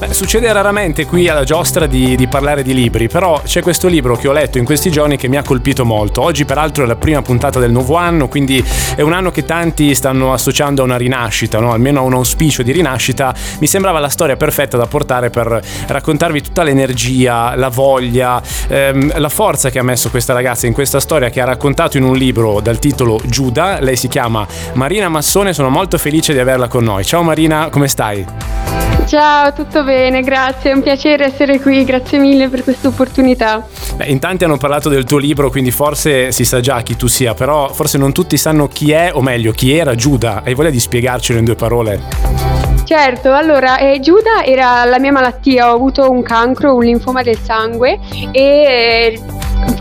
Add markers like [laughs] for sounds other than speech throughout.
Beh, succede raramente qui alla giostra di, di, parlare di libri, però c'è questo libro che ho letto in questi giorni che mi ha colpito molto. Oggi peraltro è la prima puntata del nuovo anno, quindi è un anno che tanti stanno associando a una rinascita, no? almeno a un auspicio di rinascita. Mi sembrava la storia perfetta da portare per raccontarvi tutta l'energia, la voglia, ehm, la forza che ha messo questa ragazza in questa storia che ha raccontato in un libro dal titolo Giuda. Lei si chiama Marina Massone, sono molto felice di averla con noi. Ciao Marina, come stai? Ciao, tutto bene, grazie, è un piacere essere qui, grazie mille per questa opportunità. Beh, in tanti hanno parlato del tuo libro, quindi forse si sa già chi tu sia, però forse non tutti sanno chi è, o meglio, chi era Giuda. Hai voglia di spiegarcelo in due parole? Certo, allora eh, Giuda era la mia malattia, ho avuto un cancro, un linfoma del sangue e eh,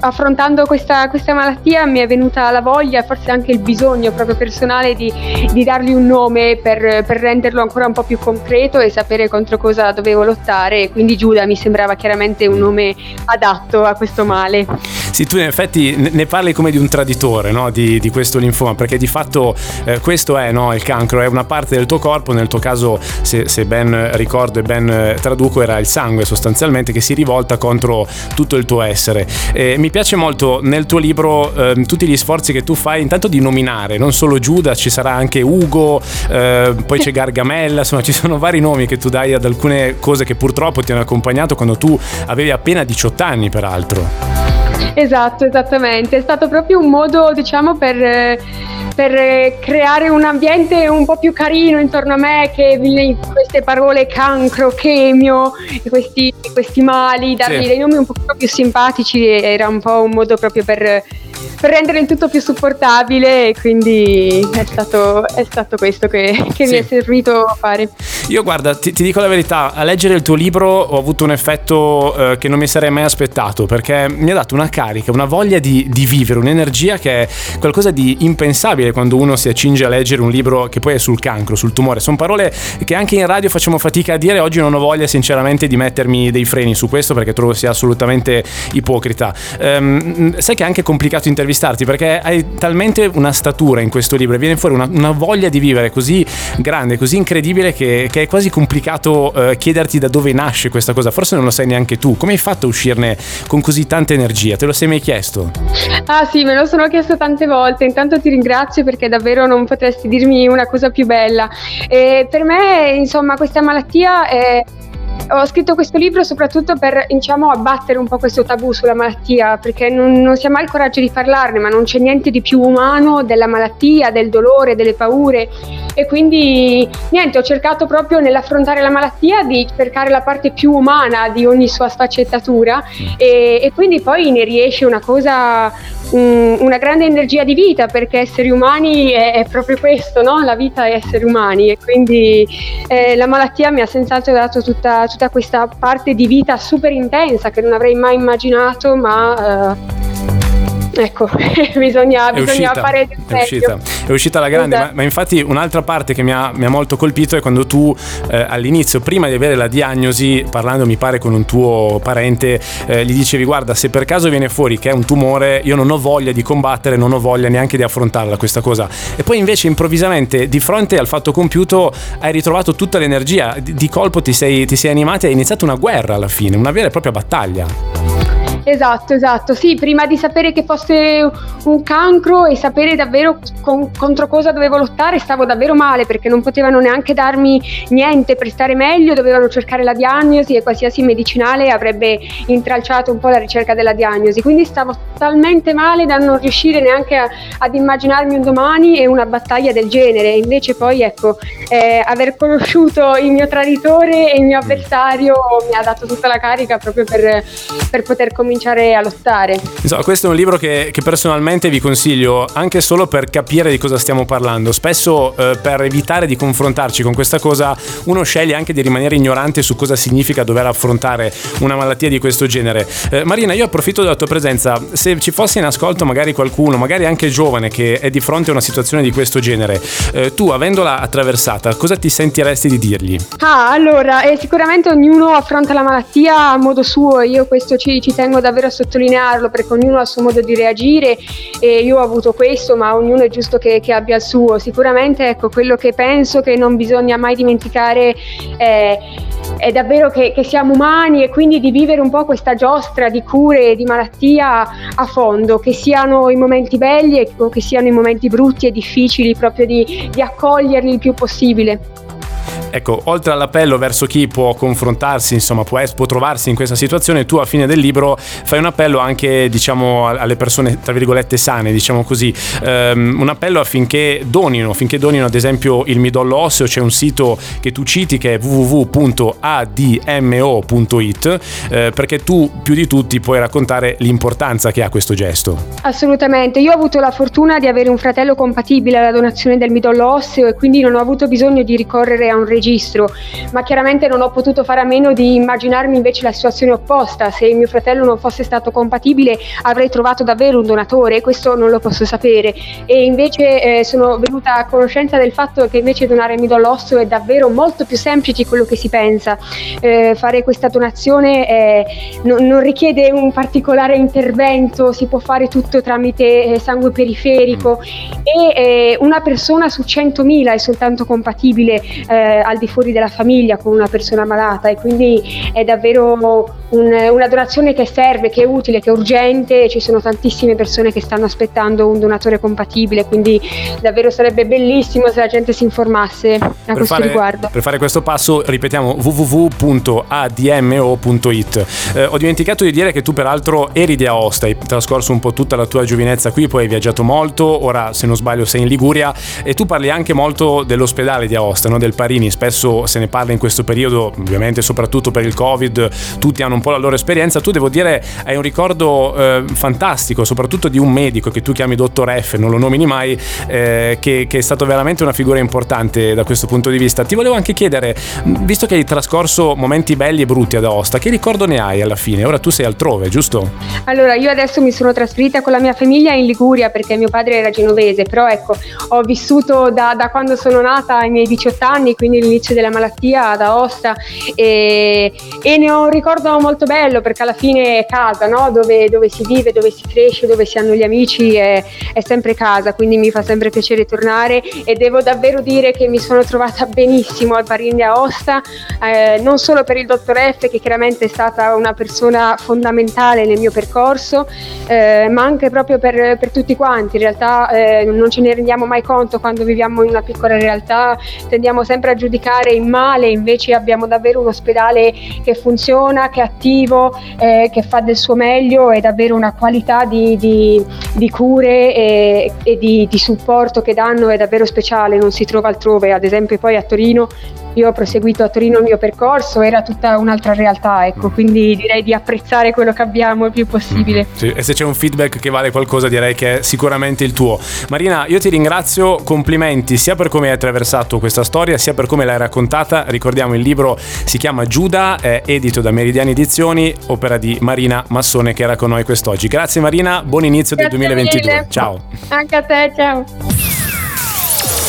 affrontando questa, questa, malattia mi è venuta la voglia, forse anche il bisogno proprio personale di, di dargli un nome per, per, renderlo ancora un po' più concreto e sapere contro cosa dovevo lottare. Quindi Giuda mi sembrava chiaramente un nome adatto a questo male. Sì, tu in effetti ne parli come di un traditore no? di, di, questo linfoma, perché di fatto eh, questo è no? il cancro, è una parte del tuo corpo, nel tuo caso, se, se ben ricordo e ben eh, traduco, era il sangue sostanzialmente che si rivolta contro tutto il tuo essere. E mi piace molto nel tuo libro eh, tutti gli sforzi che tu fai intanto di nominare, non solo Giuda, ci sarà anche Ugo, eh, poi c'è Gargamella, insomma ci sono vari nomi che tu dai ad alcune cose che purtroppo ti hanno accompagnato quando tu avevi appena 18 anni peraltro. Esatto, esattamente, è stato proprio un modo diciamo per per creare un ambiente un po' più carino intorno a me che queste parole cancro, chemio, questi, questi mali, dargli sì. dei nomi un po' più simpatici era un po' un modo proprio per per rendere il tutto più supportabile e quindi è stato, è stato questo che, che sì. mi è servito fare. Io guarda, ti, ti, dico la verità, a leggere il tuo libro ho avuto un effetto eh, che non mi sarei mai aspettato perché mi ha dato una carica, una voglia di, di, vivere, un'energia che è qualcosa di impensabile quando uno si accinge a leggere un libro che poi è sul cancro, sul tumore. Sono parole che anche in radio facciamo fatica a dire, oggi non ho voglia sinceramente di mettermi dei freni su questo perché trovo sia assolutamente ipocrita. Um, sai che è anche complicato intervenire intervistarti perché hai talmente una statura in questo libro e viene fuori una, una voglia di vivere così grande, così incredibile che, che è quasi complicato eh, chiederti da dove nasce questa cosa. Forse non lo sai neanche tu. Come hai fatto a uscirne con così tanta energia? Te lo sei mai chiesto? Ah sì, me lo sono chiesto tante volte. Intanto ti ringrazio perché davvero non potresti dirmi una cosa più bella. E per me, insomma, questa malattia è ho scritto questo libro soprattutto per diciamo, abbattere un po' questo tabù sulla malattia, perché non, non si ha mai il coraggio di parlarne, ma non c'è niente di più umano della malattia, del dolore, delle paure. E quindi niente, ho cercato proprio nell'affrontare la malattia di cercare la parte più umana di ogni sua sfaccettatura mm. e, e quindi poi ne riesce una cosa, um, una grande energia di vita, perché esseri umani è, è proprio questo, no? la vita è esseri umani e quindi eh, la malattia mi ha senz'altro dato tutta, tutta tutta questa parte di vita super intensa che non avrei mai immaginato, ma... Uh, ecco, [laughs] bisogna, bisogna fare del è uscita, è uscita la grande, ma, ma, infatti un'altra parte che mi ha, mi ha molto colpito è quando tu eh, all'inizio, prima di avere la diagnosi, parlando mi pare con un tuo parente, eh, gli dicevi guarda se per caso viene fuori che è un tumore, io non ho voglia di combattere, non ho voglia neanche di affrontarla questa cosa. E poi invece improvvisamente di fronte al fatto compiuto hai ritrovato tutta l'energia, di, di colpo ti sei, ti sei animata e hai iniziato una guerra alla fine, una vera e propria battaglia. Esatto, esatto. Sì, prima di sapere che fosse un cancro e sapere davvero con, contro cosa dovevo lottare, stavo davvero male perché non potevano neanche darmi niente per stare meglio, dovevano cercare la diagnosi e qualsiasi medicinale avrebbe intralciato un po' la ricerca della diagnosi. Quindi stavo talmente male da non riuscire neanche a, ad immaginarmi un domani e una battaglia del genere. Invece poi ecco, eh, aver conosciuto il mio traditore e il mio avversario mi ha dato tutta la carica proprio per, per poter cominciare cominciare a lottare. Insomma, questo è un libro che, che, personalmente vi consiglio anche solo per capire di cosa stiamo parlando. Spesso eh, per evitare di confrontarci con questa cosa uno sceglie anche di rimanere ignorante su cosa significa dover affrontare una malattia di questo genere. Eh, Marina, io approfitto della tua presenza. Se ci fosse in ascolto magari qualcuno, magari anche giovane, che è di fronte a una situazione di questo genere, eh, tu avendola attraversata, cosa ti sentiresti di dirgli? Ah, allora, eh, sicuramente ognuno affronta la malattia a modo suo. Io questo ci, ci tengo tenevo davvero a sottolinearlo perché ognuno ha il suo modo di reagire e io ho avuto questo, ma ognuno è giusto che, che abbia il suo. Sicuramente ecco, quello che penso che non bisogna mai dimenticare è, è davvero che, che, siamo umani e quindi di vivere un po' questa giostra di cure e di malattia a fondo, che siano i momenti belli o che siano i momenti brutti e difficili, proprio di, di accoglierli il più possibile. Ecco, oltre all'appello verso chi può confrontarsi, insomma, può, può, trovarsi in questa situazione, tu a fine del libro fai un appello anche, diciamo, alle persone, tra virgolette, sane, diciamo così, um, un appello affinché donino, affinché donino ad esempio il midollo osseo, c'è un sito che tu citi che è www.admo.it, eh, perché tu più di tutti puoi raccontare l'importanza che ha questo gesto. Assolutamente, io ho avuto la fortuna di avere un fratello compatibile alla donazione del midollo osseo e quindi non ho avuto bisogno di ricorrere a un registro, ma chiaramente non ho potuto fare a meno di immaginarmi invece la situazione opposta, se mio fratello non fosse stato compatibile avrei trovato davvero un donatore, questo non lo posso sapere. E invece eh, sono venuta a conoscenza del fatto che invece donare midollo osseo è davvero molto più semplice di quello che si pensa, eh, fare questa donazione è, non, non, richiede un particolare intervento, si può fare tutto tramite eh, sangue periferico. E eh, una persona su 100.000 è soltanto compatibile eh, al di fuori della famiglia con una persona malata e quindi è davvero un, una donazione che serve, che è utile, che è urgente ci sono tantissime persone che stanno aspettando un donatore compatibile, quindi davvero sarebbe bellissimo se la gente si informasse a per questo fare, riguardo. Per fare questo passo ripetiamo www.admo.it. Eh, ho dimenticato di dire che tu peraltro eri di Aosta, hai trascorso un po' tutta la tua giovinezza qui, poi hai viaggiato molto, ora se non sbaglio sei in Liguria e tu parli anche molto dell'ospedale di Aosta, no? del Parini, spesso se ne parla in questo periodo, ovviamente soprattutto per il Covid, tutti hanno un po' la loro esperienza, tu devo dire hai un ricordo eh, fantastico, soprattutto di un medico che tu chiami dottor F, non lo nomini mai, eh, che, che, è stato veramente una figura importante da questo punto di vista. Ti volevo anche chiedere, visto che hai trascorso momenti belli e brutti ad Aosta, che ricordo ne hai alla fine? Ora tu sei altrove, giusto? Allora, io adesso mi sono trasferita con la mia famiglia in Liguria perché mio padre era genovese, però ecco, ho vissuto da, da quando sono nata ai miei 18 anni, quindi l'inizio della malattia ad Aosta e, e ne ho un ricordo molto bello perché alla fine è casa, no? dove, dove, si vive, dove si cresce, dove si hanno gli amici, è, è, sempre casa, quindi mi fa sempre piacere tornare e devo davvero dire che mi sono trovata benissimo al Parin di Aosta, eh, non solo per il dottor F che chiaramente è stata una persona fondamentale nel mio percorso, eh, ma anche proprio per, per, tutti quanti. In realtà eh, non ce ne rendiamo mai conto quando viviamo in una piccola realtà, tendiamo sempre a giudicare in male, invece abbiamo davvero un ospedale che funziona, che è attivo, eh, che fa del suo meglio e davvero una qualità di, di, di cure e, e di, di supporto che danno è davvero speciale, non si trova altrove, ad esempio poi a Torino io ho proseguito a Torino il mio percorso, era tutta un'altra realtà, ecco, mm. quindi direi di apprezzare quello che abbiamo il più possibile. Mm. Sì, e se c'è un feedback che vale qualcosa direi che è sicuramente il tuo. Marina, io ti ringrazio, complimenti sia per come hai attraversato questa storia, sia per come l'hai raccontata. Ricordiamo il libro si chiama Giuda, è edito da Meridiani Edizioni, opera di Marina Massone che era con noi quest'oggi. Grazie Marina, buon inizio Grazie del 2022. Mille. Ciao. Anche a te, ciao.